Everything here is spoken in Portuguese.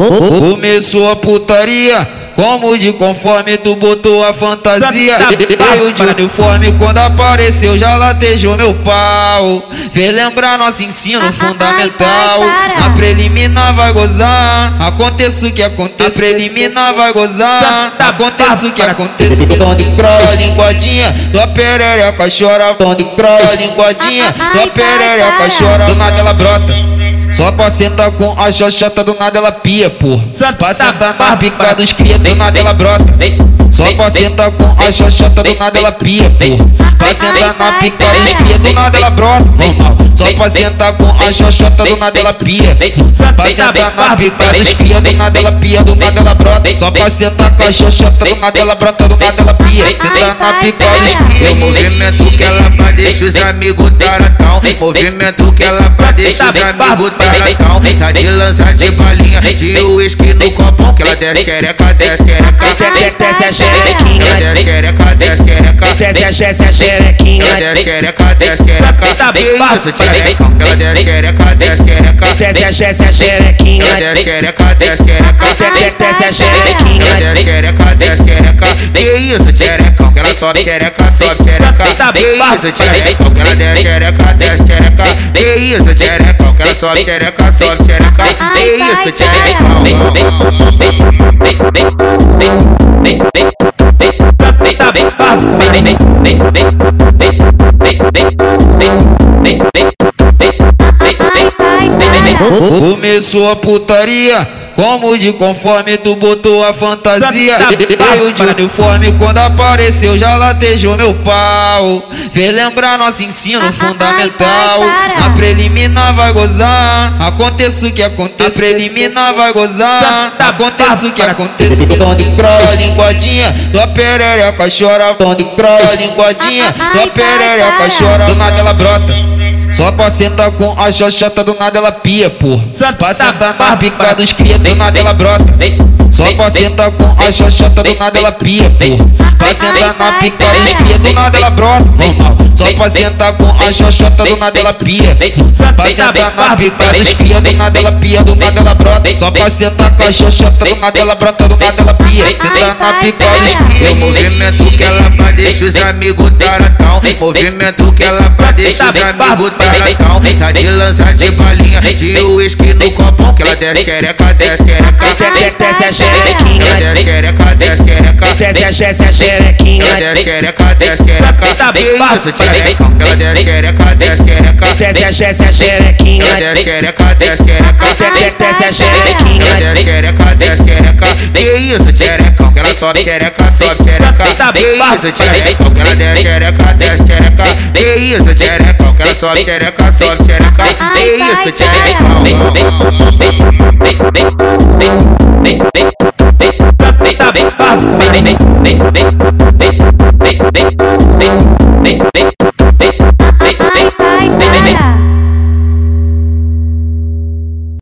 Começou a putaria, como de conforme tu botou a fantasia. Veio de uniforme quando apareceu, já latejou meu pau. Fez lembrar nosso ensino fundamental. A preliminar vai gozar, aconteça o que aconteça. A preliminar vai gozar, aconteça o que aconteça. Tony Cross, linguadinha, tua perereca chora. Tony Cross, linguadinha, tua perereca chora. Do nada ela brota. Só pra sentar com a xoxota do nada ela pia, porra. Pra sentar na pica dos cria, do nada ela brota. Só pra sentar com a xoxota do nada ela pia, porra. Pra sentar na pica cria, do nada ela brota. Só pra sentar com a xoxota do nada ela pia. Pra sentar na pica cria, do nada ela pia, do nada ela brota. Só pra sentar com a xoxota do nada ela brota, do nada ela pia. Sentar na pica. O movimento que ela faz deixa os amigos taratão. Movimento que ela faz deixa os amigos taratão. Tá de lança de balinha, de uísque no copão. Que ela desce xereca, desce xereca. Desce desce a desce a xerequinha. Ela desce xereca, desce xereca. Que isso, xerecão? Ela desce xereca, desce xereca. Desce a desce a xerequinha. Ela desce xereca, desce xereca. Desce a xerequinha. Ela desce xereca, desce xereca. Que isso, xerecão? Ela sobe xereca, sobe xereca. Que isso, xerecão? Que ela desce xereca, desce xereca. Que isso, xerecão? Ela sobe xereca, sobe xereca. Que isso, xerecão? Começou a putaria, como de conforme tu botou a fantasia. Veio de uniforme quando apareceu, já latejou meu pau. Fez lembrar nosso ensino fundamental. A preliminar vai gozar, aconteça o que aconteça. A preliminar vai gozar, aconteça o que aconteça. Tony Cross, linguadinha, tua perereca chora. Tony Cross, linguadinha, tua perereca chora. Do nada ela brota. Só pra sentar com a xoxota do nada ela pia, porra. Pra sentar na pica dos cria, do nada ela brota. Só pra sentar com a xoxota do nada ela pia, porra. Pra sentar na pica cria, do nada ela brota. Só pra sentar com a xoxota do nada ela pia. Pra sentar na pica cria, do nada ela pia, do nada ela brota. Só pra sentar com a xoxota do nada ela brota, do nada ela pia. Sentar na pica dos O movimento que ela faz deixa os amigos taratão. Movimento que ela faz deixa os amigos taratão. Tá de lança de balinha, de uísque no copão. Que ela desce xereca, desce xereca. Desce a xerequinha. Ela desce xereca, desce xereca. Desce a desce a xerequinha. Ela desce xereca, desce xereca. Que isso, xerecão? Ela desce xereca, desce xereca. Desce a desce a xerequinha. Ela desce xereca, desce xereca. Desce a xerequinha. Ela desce xereca, desce xereca. Que isso, xerecão? Que ela sobe xereca, sobe xereca. Que isso, xerecão? Que ela desce xereca, desce xereca. Que isso, xerecão? Que ela sobe xereca, sobe xereca. Que isso, xerecão? Big, big, big, big, big, big, big, big, big, big, big, big.